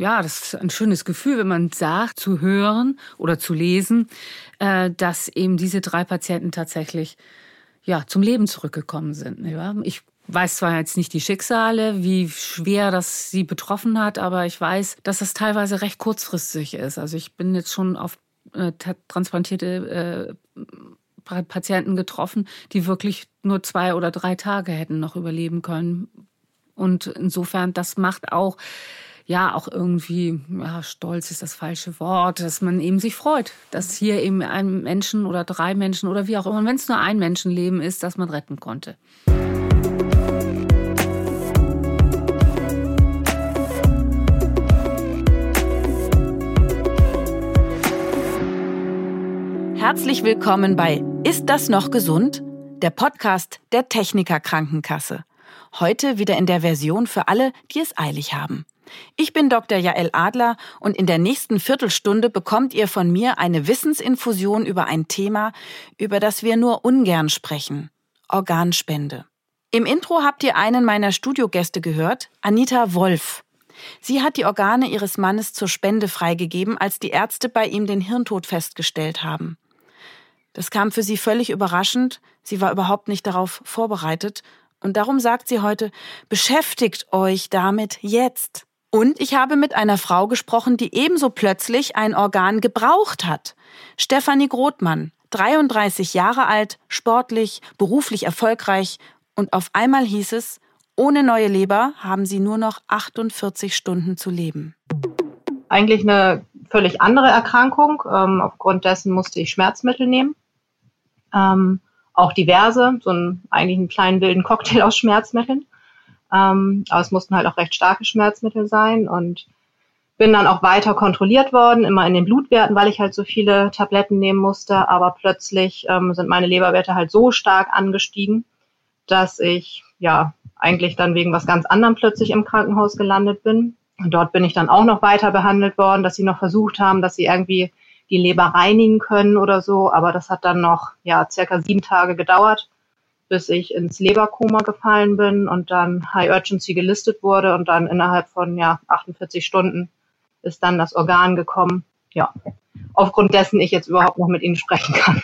ja, das ist ein schönes Gefühl, wenn man sagt, zu hören oder zu lesen, äh, dass eben diese drei Patienten tatsächlich ja, zum Leben zurückgekommen sind. Ich weiß zwar jetzt nicht die Schicksale, wie schwer das sie betroffen hat, aber ich weiß, dass das teilweise recht kurzfristig ist. Also ich bin jetzt schon auf äh, transplantierte äh, Patienten getroffen, die wirklich nur zwei oder drei Tage hätten noch überleben können. Und insofern, das macht auch ja auch irgendwie, ja, stolz ist das falsche Wort, dass man eben sich freut, dass hier eben ein Menschen oder drei Menschen oder wie auch immer, wenn es nur ein Menschenleben ist, dass man retten konnte. Herzlich willkommen bei Ist das noch gesund? Der Podcast der Techniker Krankenkasse. Heute wieder in der Version für alle, die es eilig haben. Ich bin Dr. Jael Adler und in der nächsten Viertelstunde bekommt ihr von mir eine Wissensinfusion über ein Thema, über das wir nur ungern sprechen. Organspende. Im Intro habt ihr einen meiner Studiogäste gehört, Anita Wolf. Sie hat die Organe ihres Mannes zur Spende freigegeben, als die Ärzte bei ihm den Hirntod festgestellt haben. Das kam für sie völlig überraschend, sie war überhaupt nicht darauf vorbereitet, und darum sagt sie heute, beschäftigt euch damit jetzt. Und ich habe mit einer Frau gesprochen, die ebenso plötzlich ein Organ gebraucht hat. Stefanie Grothmann, 33 Jahre alt, sportlich, beruflich erfolgreich und auf einmal hieß es, ohne neue Leber haben sie nur noch 48 Stunden zu leben. Eigentlich eine völlig andere Erkrankung. Ähm, aufgrund dessen musste ich Schmerzmittel nehmen. Ähm, auch diverse, so einen, eigentlich einen kleinen wilden Cocktail aus Schmerzmitteln. Ähm, aber es mussten halt auch recht starke Schmerzmittel sein und bin dann auch weiter kontrolliert worden, immer in den Blutwerten, weil ich halt so viele Tabletten nehmen musste. Aber plötzlich ähm, sind meine Leberwerte halt so stark angestiegen, dass ich ja eigentlich dann wegen was ganz anderem plötzlich im Krankenhaus gelandet bin. Und dort bin ich dann auch noch weiter behandelt worden, dass sie noch versucht haben, dass sie irgendwie die Leber reinigen können oder so. Aber das hat dann noch ja circa sieben Tage gedauert bis ich ins Leberkoma gefallen bin und dann High Urgency gelistet wurde und dann innerhalb von ja 48 Stunden ist dann das Organ gekommen. Ja, aufgrund dessen ich jetzt überhaupt noch mit Ihnen sprechen kann.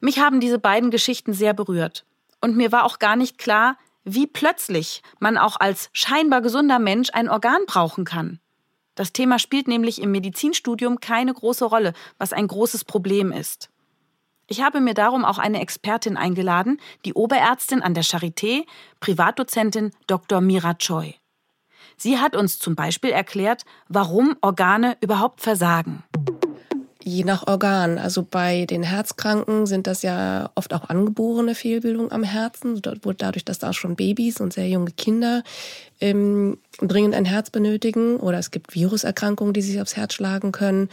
Mich haben diese beiden Geschichten sehr berührt und mir war auch gar nicht klar, wie plötzlich man auch als scheinbar gesunder Mensch ein Organ brauchen kann. Das Thema spielt nämlich im Medizinstudium keine große Rolle, was ein großes Problem ist. Ich habe mir darum auch eine Expertin eingeladen, die Oberärztin an der Charité, Privatdozentin Dr. Mira Choi. Sie hat uns zum Beispiel erklärt, warum Organe überhaupt versagen. Je nach Organ. Also bei den Herzkranken sind das ja oft auch angeborene Fehlbildungen am Herzen, dadurch, dass da schon Babys und sehr junge Kinder ähm, dringend ein Herz benötigen. Oder es gibt Viruserkrankungen, die sich aufs Herz schlagen können.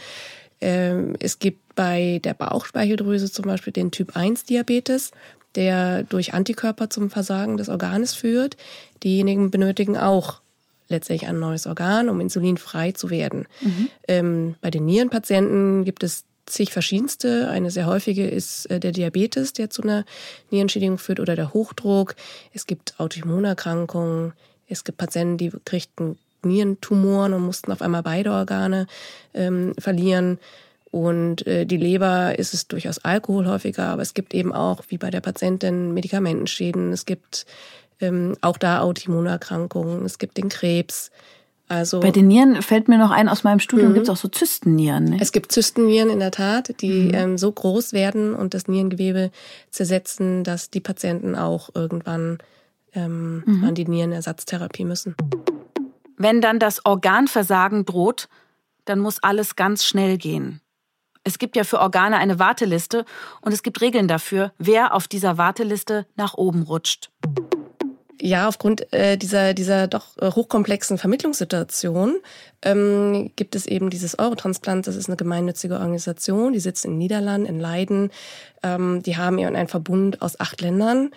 Ähm, es gibt bei der Bauchspeicheldrüse zum Beispiel den Typ 1 Diabetes, der durch Antikörper zum Versagen des Organes führt. Diejenigen benötigen auch letztlich ein neues Organ, um insulinfrei zu werden. Mhm. Ähm, bei den Nierenpatienten gibt es zig verschiedenste. Eine sehr häufige ist äh, der Diabetes, der zu einer Nierenschädigung führt, oder der Hochdruck. Es gibt Autoimmunerkrankungen. Es gibt Patienten, die kriegten Nierentumoren und mussten auf einmal beide Organe ähm, verlieren. Und äh, die Leber ist es durchaus Alkohol häufiger, aber es gibt eben auch, wie bei der Patientin, Medikamentenschäden. Es gibt ähm, auch da Autoimmunerkrankungen. Es gibt den Krebs. Also bei den Nieren fällt mir noch ein, aus meinem Studium mhm. gibt es auch so Zystennieren. Ne? Es gibt Zystennieren in der Tat, die mhm. ähm, so groß werden und das Nierengewebe zersetzen, dass die Patienten auch irgendwann ähm, mhm. an die Nierenersatztherapie müssen. Wenn dann das Organversagen droht, dann muss alles ganz schnell gehen. Es gibt ja für Organe eine Warteliste und es gibt Regeln dafür, wer auf dieser Warteliste nach oben rutscht. Ja, aufgrund äh, dieser, dieser doch äh, hochkomplexen Vermittlungssituation ähm, gibt es eben dieses Eurotransplant. Das ist eine gemeinnützige Organisation, die sitzt in den Niederlanden, in Leiden. Ähm, die haben eben einen Verbund aus acht Ländern,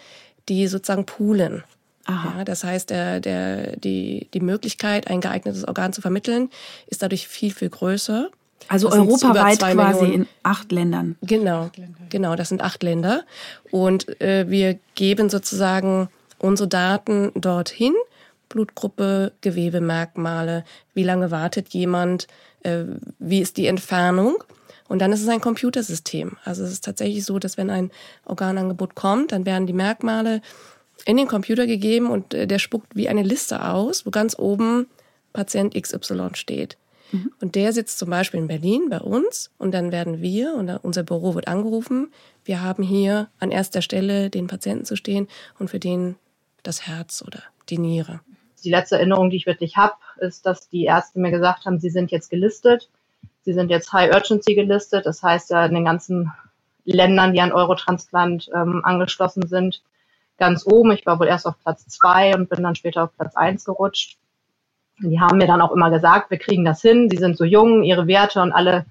die sozusagen poolen. Ja, das heißt, der, der, die, die Möglichkeit, ein geeignetes Organ zu vermitteln, ist dadurch viel, viel größer. Also das europaweit quasi Millionen. in acht Ländern. Genau, genau, das sind acht Länder. Und äh, wir geben sozusagen unsere Daten dorthin. Blutgruppe, Gewebemerkmale, wie lange wartet jemand, äh, wie ist die Entfernung. Und dann ist es ein Computersystem. Also es ist tatsächlich so, dass wenn ein Organangebot kommt, dann werden die Merkmale in den Computer gegeben und äh, der spuckt wie eine Liste aus, wo ganz oben Patient XY steht. Mhm. Und der sitzt zum Beispiel in Berlin bei uns und dann werden wir, und unser Büro wird angerufen, wir haben hier an erster Stelle den Patienten zu stehen und für den das Herz oder die Niere. Die letzte Erinnerung, die ich wirklich habe, ist, dass die Ärzte mir gesagt haben, sie sind jetzt gelistet. Sie sind jetzt High Urgency gelistet. Das heißt ja in den ganzen Ländern, die an Eurotransplant ähm, angeschlossen sind, ganz oben. Ich war wohl erst auf Platz zwei und bin dann später auf Platz eins gerutscht. Die haben mir dann auch immer gesagt, wir kriegen das hin. Sie sind so jung, ihre Werte und alle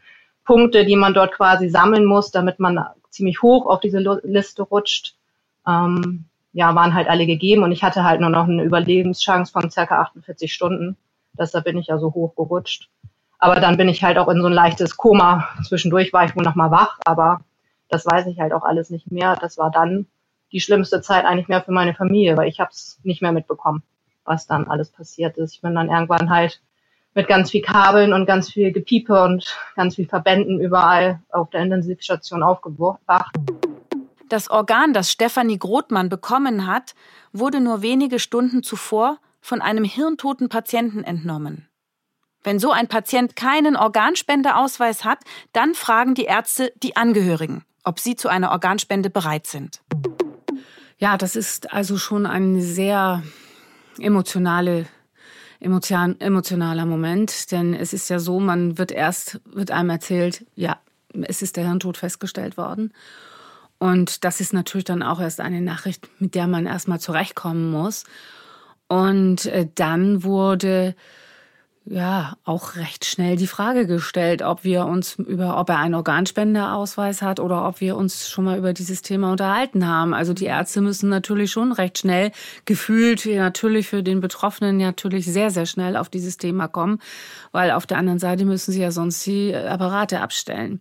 Punkte, die man dort quasi sammeln muss, damit man ziemlich hoch auf diese Liste rutscht, ähm, ja, waren halt alle gegeben und ich hatte halt nur noch eine Überlebenschance von circa 48 Stunden. Deshalb bin ich ja so hoch gerutscht. Aber dann bin ich halt auch in so ein leichtes Koma. Zwischendurch war ich wohl noch mal wach, aber das weiß ich halt auch alles nicht mehr. Das war dann die schlimmste Zeit eigentlich mehr für meine Familie, weil ich habe es nicht mehr mitbekommen, was dann alles passiert ist. Ich bin dann irgendwann halt mit ganz viel Kabeln und ganz viel Gepiepe und ganz viel Verbänden überall auf der Intensivstation aufgewacht. Das Organ, das Stefanie Grothmann bekommen hat, wurde nur wenige Stunden zuvor von einem hirntoten Patienten entnommen. Wenn so ein Patient keinen Organspendeausweis hat, dann fragen die Ärzte die Angehörigen, ob sie zu einer Organspende bereit sind. Ja, das ist also schon eine sehr emotionale emotion, emotionaler Moment, denn es ist ja so, man wird erst wird einem erzählt, ja, es ist der Hirntod festgestellt worden. Und das ist natürlich dann auch erst eine Nachricht, mit der man erstmal zurechtkommen muss. Und äh, dann wurde ja auch recht schnell die Frage gestellt, ob wir uns über, ob er einen Organspendeausweis hat oder ob wir uns schon mal über dieses Thema unterhalten haben. Also die Ärzte müssen natürlich schon recht schnell gefühlt natürlich für den Betroffenen natürlich sehr, sehr schnell auf dieses Thema kommen, weil auf der anderen Seite müssen sie ja sonst die Apparate abstellen.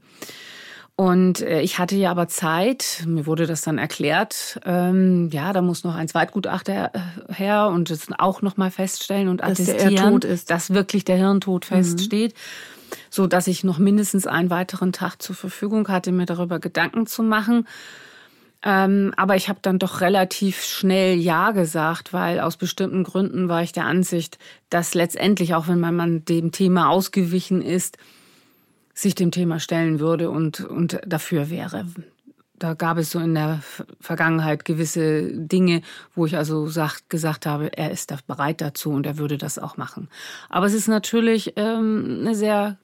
Und äh, ich hatte ja aber Zeit, mir wurde das dann erklärt, ähm, ja, da muss noch ein Zweitgutachter äh, her und es auch nochmal feststellen und dass attestieren, dass wirklich der Hirntod mhm. feststeht, so dass ich noch mindestens einen weiteren Tag zur Verfügung hatte, mir darüber Gedanken zu machen. Ähm, aber ich habe dann doch relativ schnell Ja gesagt, weil aus bestimmten Gründen war ich der Ansicht, dass letztendlich, auch wenn Mann dem Thema ausgewichen ist, sich dem Thema stellen würde und, und dafür wäre. Da gab es so in der Vergangenheit gewisse Dinge, wo ich also sagt, gesagt habe, er ist da bereit dazu und er würde das auch machen. Aber es ist natürlich ähm, eine sehr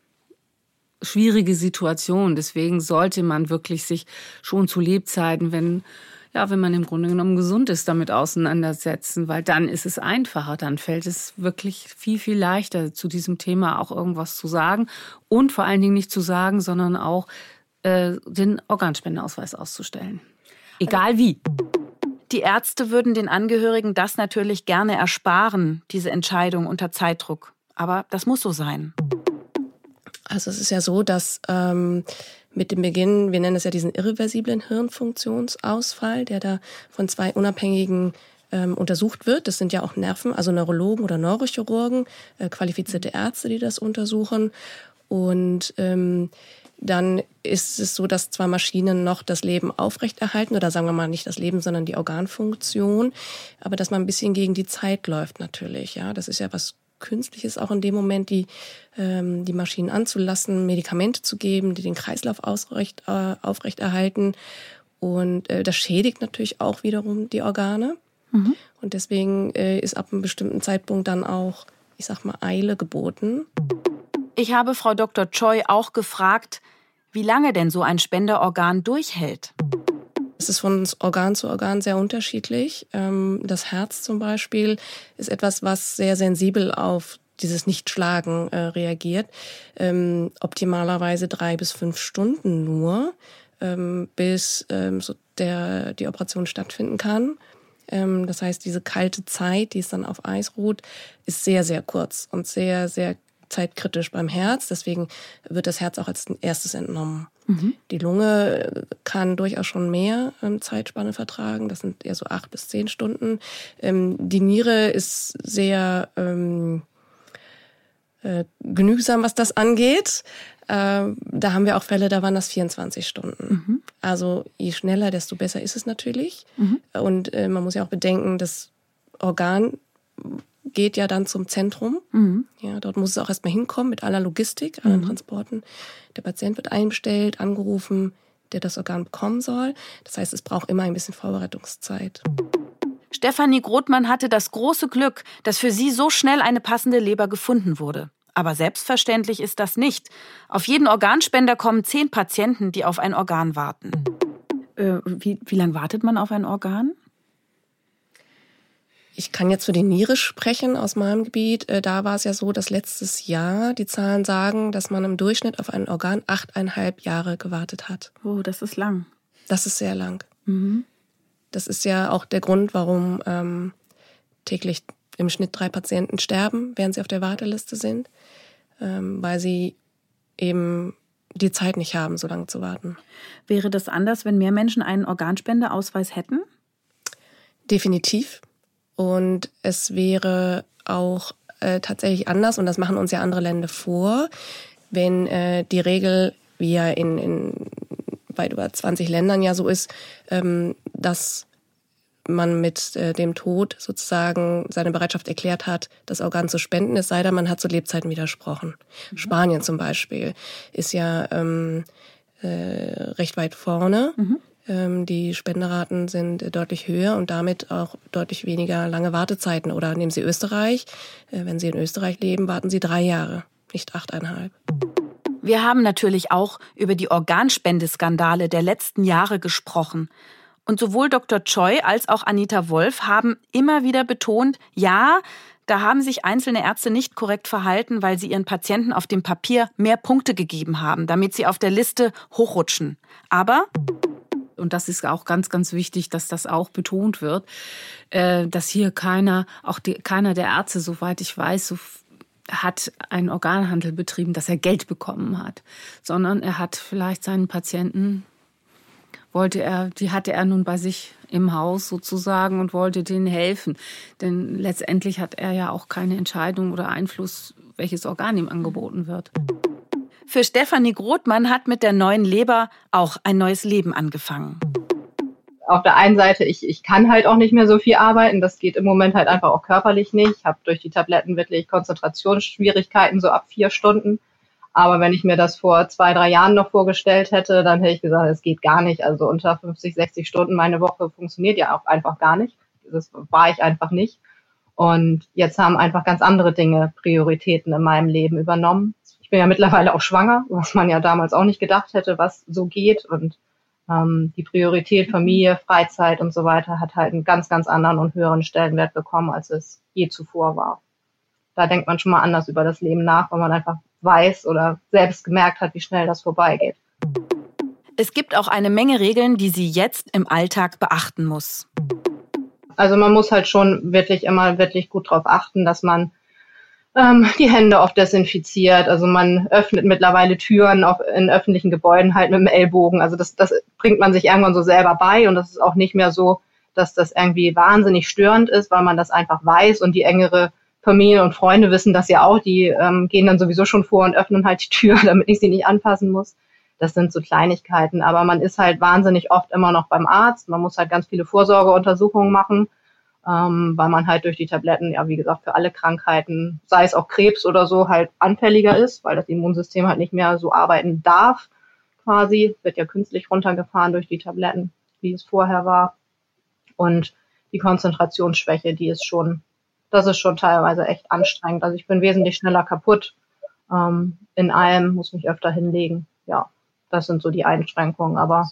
schwierige Situation. Deswegen sollte man wirklich sich schon zu Lebzeiten, wenn ja, wenn man im Grunde genommen gesund ist, damit auseinandersetzen, weil dann ist es einfacher, dann fällt es wirklich viel, viel leichter, zu diesem Thema auch irgendwas zu sagen und vor allen Dingen nicht zu sagen, sondern auch äh, den Organspendeausweis auszustellen. Egal wie. Die Ärzte würden den Angehörigen das natürlich gerne ersparen, diese Entscheidung unter Zeitdruck. Aber das muss so sein. Also es ist ja so, dass ähm, mit dem Beginn, wir nennen es ja diesen irreversiblen Hirnfunktionsausfall, der da von zwei unabhängigen ähm, untersucht wird. Das sind ja auch Nerven, also Neurologen oder Neurochirurgen, äh, qualifizierte Ärzte, die das untersuchen. Und ähm, dann ist es so, dass zwar Maschinen noch das Leben aufrechterhalten, oder sagen wir mal nicht das Leben, sondern die Organfunktion, aber dass man ein bisschen gegen die Zeit läuft natürlich. Ja, das ist ja was künstlich ist, auch in dem Moment die, ähm, die Maschinen anzulassen, Medikamente zu geben, die den Kreislauf ausrecht, äh, aufrechterhalten. Und äh, das schädigt natürlich auch wiederum die Organe. Mhm. Und deswegen äh, ist ab einem bestimmten Zeitpunkt dann auch, ich sag mal, Eile geboten. Ich habe Frau Dr. Choi auch gefragt, wie lange denn so ein Spenderorgan durchhält. Es ist von Organ zu Organ sehr unterschiedlich. Ähm, das Herz zum Beispiel ist etwas, was sehr sensibel auf dieses Nichtschlagen äh, reagiert. Ähm, optimalerweise drei bis fünf Stunden nur, ähm, bis die Operation stattfinden kann. das heißt, diese kalte Zeit, die es dann auf Eis ruht, ist sehr, sehr kurz und sehr, sehr zeitkritisch beim Herz. Deswegen wird das Herz auch als erstes entnommen. Mhm. Die Lunge kann durchaus schon mehr ähm, Zeitspanne vertragen. Das sind eher so acht bis zehn Stunden. Ähm, die Niere ist sehr ähm, äh, genügsam, was das angeht. Äh, da haben wir auch Fälle, da waren das 24 Stunden. Mhm. Also je schneller, desto besser ist es natürlich. Mhm. Und äh, man muss ja auch bedenken, das Organ geht ja dann zum Zentrum. Mhm. Ja, dort muss es auch erstmal hinkommen mit aller Logistik, allen mhm. Transporten. Der Patient wird einbestellt, angerufen, der das Organ bekommen soll. Das heißt, es braucht immer ein bisschen Vorbereitungszeit. Stefanie Grothmann hatte das große Glück, dass für sie so schnell eine passende Leber gefunden wurde. Aber selbstverständlich ist das nicht. Auf jeden Organspender kommen zehn Patienten, die auf ein Organ warten. Äh, wie, wie lange wartet man auf ein Organ? Ich kann jetzt für die Niere sprechen aus meinem Gebiet. Äh, da war es ja so, dass letztes Jahr die Zahlen sagen, dass man im Durchschnitt auf ein Organ achteinhalb Jahre gewartet hat. Oh, das ist lang. Das ist sehr lang. Mhm. Das ist ja auch der Grund, warum ähm, täglich im Schnitt drei Patienten sterben, während sie auf der Warteliste sind, ähm, weil sie eben die Zeit nicht haben, so lange zu warten. Wäre das anders, wenn mehr Menschen einen Organspendeausweis hätten? Definitiv. Und es wäre auch äh, tatsächlich anders, und das machen uns ja andere Länder vor, wenn äh, die Regel, wie ja in, in weit über 20 Ländern ja so ist, ähm, dass man mit äh, dem Tod sozusagen seine Bereitschaft erklärt hat, das Organ zu spenden, es sei denn, man hat zu Lebzeiten widersprochen. Mhm. Spanien zum Beispiel ist ja ähm, äh, recht weit vorne. Mhm. Ähm, die Spenderaten sind deutlich höher und damit auch deutlich weniger lange Wartezeiten. Oder nehmen Sie Österreich. Äh, wenn Sie in Österreich leben, warten Sie drei Jahre, nicht achteinhalb. Wir haben natürlich auch über die Organspendeskandale der letzten Jahre gesprochen. Und sowohl Dr. Choi als auch Anita Wolf haben immer wieder betont, ja, da haben sich einzelne Ärzte nicht korrekt verhalten, weil sie ihren Patienten auf dem Papier mehr Punkte gegeben haben, damit sie auf der Liste hochrutschen. Aber und das ist auch ganz, ganz wichtig, dass das auch betont wird, äh, dass hier keiner, auch die, keiner der Ärzte, soweit ich weiß, so hat einen Organhandel betrieben, dass er Geld bekommen hat, sondern er hat vielleicht seinen Patienten wollte er, die hatte er nun bei sich im Haus sozusagen und wollte denen helfen. Denn letztendlich hat er ja auch keine Entscheidung oder Einfluss, welches Organ ihm angeboten wird. Für Stefanie Grothmann hat mit der neuen Leber auch ein neues Leben angefangen. Auf der einen Seite, ich, ich kann halt auch nicht mehr so viel arbeiten. Das geht im Moment halt einfach auch körperlich nicht. Ich habe durch die Tabletten wirklich Konzentrationsschwierigkeiten, so ab vier Stunden. Aber wenn ich mir das vor zwei, drei Jahren noch vorgestellt hätte, dann hätte ich gesagt, es geht gar nicht. Also unter 50, 60 Stunden meine Woche funktioniert ja auch einfach gar nicht. Das war ich einfach nicht. Und jetzt haben einfach ganz andere Dinge Prioritäten in meinem Leben übernommen bin ja mittlerweile auch schwanger, was man ja damals auch nicht gedacht hätte, was so geht. Und ähm, die Priorität Familie, Freizeit und so weiter hat halt einen ganz, ganz anderen und höheren Stellenwert bekommen, als es je zuvor war. Da denkt man schon mal anders über das Leben nach, weil man einfach weiß oder selbst gemerkt hat, wie schnell das vorbeigeht. Es gibt auch eine Menge Regeln, die sie jetzt im Alltag beachten muss. Also man muss halt schon wirklich immer wirklich gut darauf achten, dass man ähm, die Hände oft desinfiziert. Also man öffnet mittlerweile Türen auf, in öffentlichen Gebäuden halt mit dem Ellbogen. Also das, das bringt man sich irgendwann so selber bei und das ist auch nicht mehr so, dass das irgendwie wahnsinnig störend ist, weil man das einfach weiß und die engere Familie und Freunde wissen das ja auch. Die ähm, gehen dann sowieso schon vor und öffnen halt die Tür, damit ich sie nicht anpassen muss. Das sind so Kleinigkeiten, aber man ist halt wahnsinnig oft immer noch beim Arzt. Man muss halt ganz viele Vorsorgeuntersuchungen machen ähm, weil man halt durch die Tabletten, ja, wie gesagt, für alle Krankheiten, sei es auch Krebs oder so, halt anfälliger ist, weil das Immunsystem halt nicht mehr so arbeiten darf, quasi. Wird ja künstlich runtergefahren durch die Tabletten, wie es vorher war. Und die Konzentrationsschwäche, die ist schon, das ist schon teilweise echt anstrengend. Also ich bin wesentlich schneller kaputt ähm, in allem, muss mich öfter hinlegen. Ja, das sind so die Einschränkungen, aber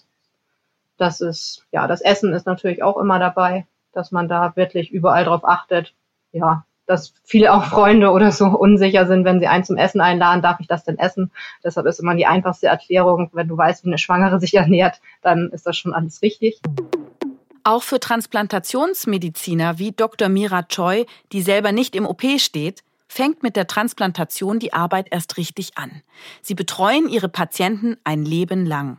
das ist, ja, das Essen ist natürlich auch immer dabei dass man da wirklich überall drauf achtet. Ja, dass viele auch Freunde oder so unsicher sind, wenn sie einen zum Essen einladen, darf ich das denn essen? Deshalb ist immer die einfachste Erklärung, wenn du weißt, wie eine Schwangere sich ernährt, dann ist das schon alles richtig. Auch für Transplantationsmediziner wie Dr. Mira Choi, die selber nicht im OP steht, fängt mit der Transplantation die Arbeit erst richtig an. Sie betreuen ihre Patienten ein Leben lang.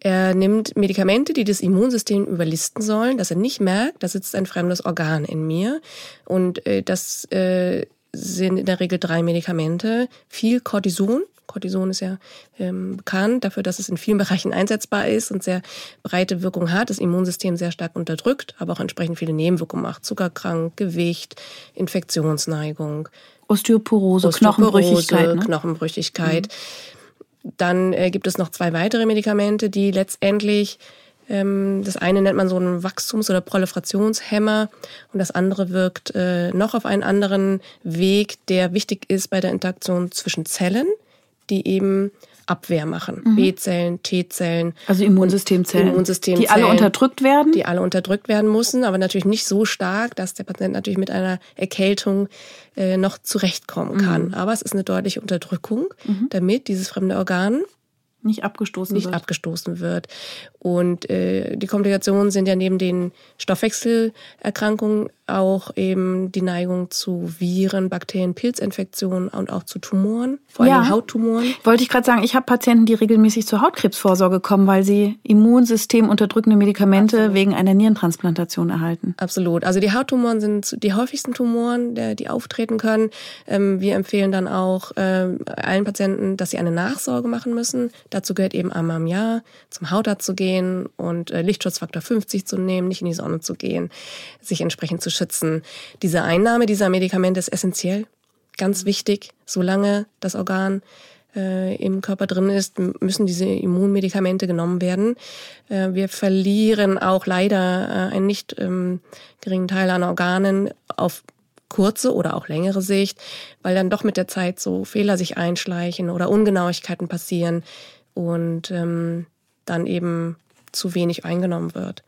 Er nimmt Medikamente, die das Immunsystem überlisten sollen, dass er nicht merkt, da sitzt ein fremdes Organ in mir. Und äh, das äh, sind in der Regel drei Medikamente. Viel Cortison. Cortison ist ja ähm, bekannt dafür, dass es in vielen Bereichen einsetzbar ist und sehr breite Wirkung hat, das Immunsystem sehr stark unterdrückt, aber auch entsprechend viele Nebenwirkungen macht. Zuckerkrank, Gewicht, Infektionsneigung. Osteoporose, Osteoporose Knochenbrüchigkeit. Ne? Knochenbrüchigkeit. Mhm. Dann äh, gibt es noch zwei weitere Medikamente, die letztendlich, ähm, das eine nennt man so einen Wachstums- oder Proliferationshemmer und das andere wirkt äh, noch auf einen anderen Weg, der wichtig ist bei der Interaktion zwischen Zellen, die eben Abwehr machen. Mhm. B-Zellen, T-Zellen. Also Immunsystemzellen. Immunsystemzellen. Die alle unterdrückt werden? Die alle unterdrückt werden müssen, aber natürlich nicht so stark, dass der Patient natürlich mit einer Erkältung äh, noch zurechtkommen kann. Mhm. Aber es ist eine deutliche Unterdrückung, mhm. damit dieses fremde Organ nicht abgestoßen nicht wird. abgestoßen wird. Und äh, die Komplikationen sind ja neben den Stoffwechselerkrankungen auch eben die Neigung zu Viren, Bakterien, Pilzinfektionen und auch zu Tumoren, vor allem ja. Hauttumoren. Wollte ich gerade sagen, ich habe Patienten, die regelmäßig zur Hautkrebsvorsorge kommen, weil sie Immunsystem unterdrückende Medikamente Absolut. wegen einer Nierentransplantation erhalten. Absolut. Also die Hauttumoren sind die häufigsten Tumoren, die auftreten können. Ähm, wir empfehlen dann auch ähm, allen Patienten, dass sie eine Nachsorge machen müssen. Dazu gehört eben einmal im Jahr zum Hautarzt zu gehen und äh, Lichtschutzfaktor 50 zu nehmen, nicht in die Sonne zu gehen, sich entsprechend zu schützen. Diese Einnahme dieser Medikamente ist essentiell, ganz wichtig. Solange das Organ äh, im Körper drin ist, müssen diese Immunmedikamente genommen werden. Äh, wir verlieren auch leider äh, einen nicht ähm, geringen Teil an Organen auf kurze oder auch längere Sicht, weil dann doch mit der Zeit so Fehler sich einschleichen oder Ungenauigkeiten passieren und ähm, dann eben zu wenig eingenommen wird.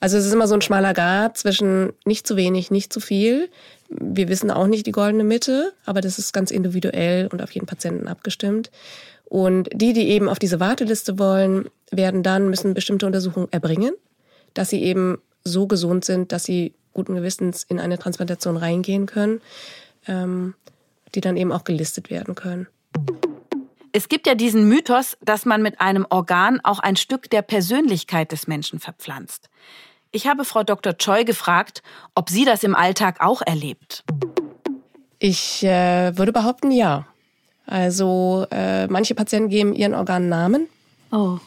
Also es ist immer so ein schmaler Grad zwischen nicht zu wenig, nicht zu viel. Wir wissen auch nicht die goldene Mitte, aber das ist ganz individuell und auf jeden Patienten abgestimmt. Und die, die eben auf diese Warteliste wollen, werden dann, müssen bestimmte Untersuchungen erbringen, dass sie eben so gesund sind, dass sie guten Gewissens in eine Transplantation reingehen können, ähm, die dann eben auch gelistet werden können. Es gibt ja diesen Mythos, dass man mit einem Organ auch ein Stück der Persönlichkeit des Menschen verpflanzt. Ich habe Frau Dr. Choi gefragt, ob sie das im Alltag auch erlebt. Ich äh, würde behaupten, ja. Also äh, manche Patienten geben ihren Organen Namen. Oh.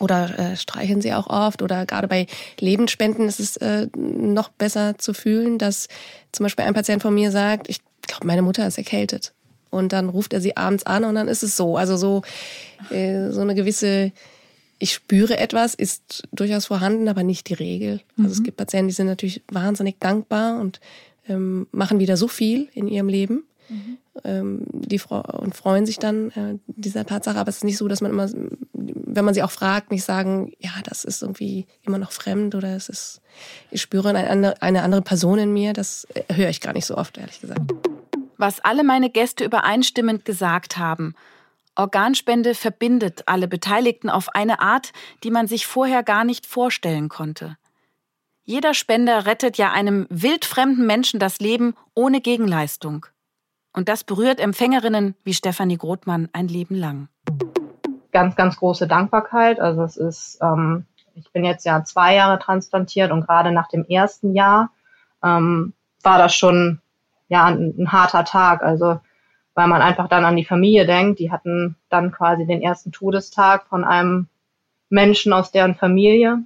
Oder äh, streicheln sie auch oft. Oder gerade bei Lebensspenden ist es äh, noch besser zu fühlen, dass zum Beispiel ein Patient von mir sagt, ich glaube, meine Mutter ist erkältet. Und dann ruft er sie abends an und dann ist es so. Also so, äh, so eine gewisse ich spüre etwas, ist durchaus vorhanden, aber nicht die Regel. Also mhm. es gibt Patienten, die sind natürlich wahnsinnig dankbar und ähm, machen wieder so viel in ihrem Leben. Mhm. Ähm, die und freuen sich dann äh, dieser Tatsache, aber es ist nicht so, dass man immer, wenn man sie auch fragt, nicht sagen, ja, das ist irgendwie immer noch fremd oder es ist, ich spüre eine, eine andere Person in mir. Das äh, höre ich gar nicht so oft, ehrlich gesagt. Was alle meine Gäste übereinstimmend gesagt haben, Organspende verbindet alle Beteiligten auf eine Art, die man sich vorher gar nicht vorstellen konnte. Jeder Spender rettet ja einem wildfremden Menschen das Leben ohne Gegenleistung. Und das berührt Empfängerinnen wie Stefanie Grothmann ein Leben lang. Ganz, ganz große Dankbarkeit. Also es ist, ähm, ich bin jetzt ja zwei Jahre transplantiert und gerade nach dem ersten Jahr ähm, war das schon ja ein, ein harter Tag. Also weil man einfach dann an die Familie denkt. Die hatten dann quasi den ersten Todestag von einem Menschen aus deren Familie.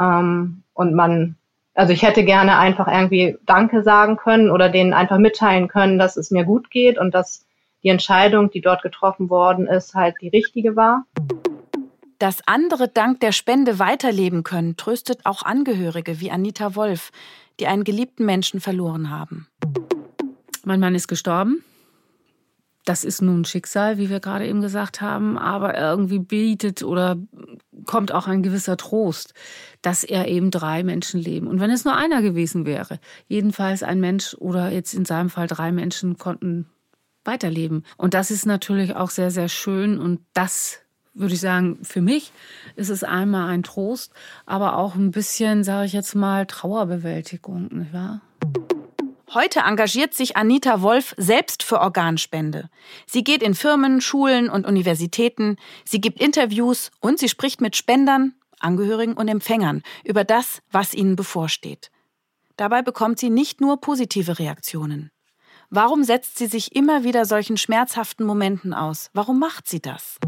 Ähm, und man, also ich hätte gerne einfach irgendwie Danke sagen können oder denen einfach mitteilen können, dass es mir gut geht und dass die Entscheidung, die dort getroffen worden ist, halt die richtige war. Dass andere dank der Spende weiterleben können, tröstet auch Angehörige wie Anita Wolf, die einen geliebten Menschen verloren haben. Mein Mann ist gestorben das ist nun Schicksal, wie wir gerade eben gesagt haben, aber irgendwie bietet oder kommt auch ein gewisser Trost, dass er eben drei Menschen leben. Und wenn es nur einer gewesen wäre, jedenfalls ein Mensch oder jetzt in seinem Fall drei Menschen konnten weiterleben. Und das ist natürlich auch sehr, sehr schön und das würde ich sagen, für mich ist es einmal ein Trost, aber auch ein bisschen, sage ich jetzt mal, Trauerbewältigung, nicht wahr? Heute engagiert sich Anita Wolf selbst für Organspende. Sie geht in Firmen, Schulen und Universitäten, sie gibt Interviews und sie spricht mit Spendern, Angehörigen und Empfängern über das, was ihnen bevorsteht. Dabei bekommt sie nicht nur positive Reaktionen. Warum setzt sie sich immer wieder solchen schmerzhaften Momenten aus? Warum macht sie das?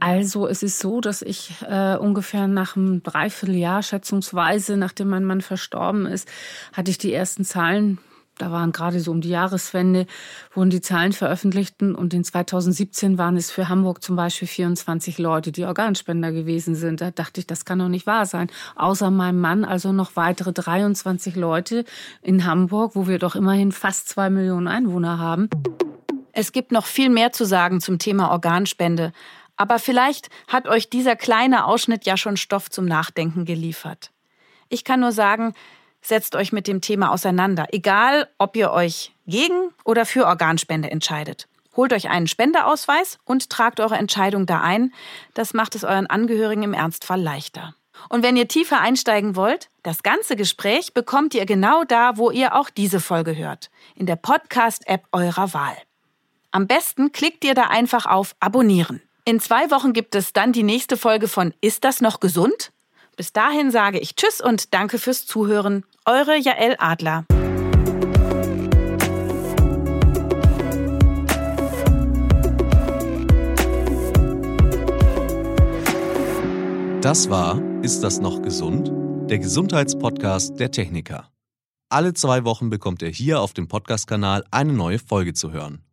Also es ist so, dass ich äh, ungefähr nach einem Dreivierteljahr schätzungsweise, nachdem mein Mann verstorben ist, hatte ich die ersten Zahlen da waren gerade so um die Jahreswende, wurden die Zahlen veröffentlicht und in 2017 waren es für Hamburg zum Beispiel 24 Leute, die Organspender gewesen sind. Da dachte ich, das kann doch nicht wahr sein. Außer meinem Mann also noch weitere 23 Leute in Hamburg, wo wir doch immerhin fast zwei Millionen Einwohner haben. Es gibt noch viel mehr zu sagen zum Thema Organspende. Aber vielleicht hat euch dieser kleine Ausschnitt ja schon Stoff zum Nachdenken geliefert. Ich kann nur sagen, setzt euch mit dem Thema auseinander, egal ob ihr euch gegen oder für Organspende entscheidet. Holt euch einen Spendeausweis und tragt eure Entscheidung da ein. Das macht es euren Angehörigen im Ernstfall leichter. Und wenn ihr tiefer einsteigen wollt, das ganze Gespräch bekommt ihr genau da, wo ihr auch diese Folge hört, in der Podcast-App eurer Wahl. Am besten klickt ihr da einfach auf Abonnieren. In zwei Wochen gibt es dann die nächste Folge von Ist das noch gesund? Bis dahin sage ich Tschüss und danke fürs Zuhören. Eure Jael Adler. Das war Ist das noch gesund? Der Gesundheitspodcast der Techniker. Alle zwei Wochen bekommt ihr hier auf dem Podcast-Kanal eine neue Folge zu hören.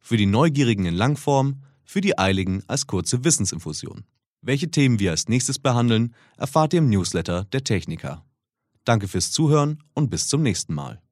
Für die Neugierigen in Langform, für die Eiligen als kurze Wissensinfusion. Welche Themen wir als nächstes behandeln, erfahrt ihr im Newsletter der Techniker. Danke fürs Zuhören und bis zum nächsten Mal.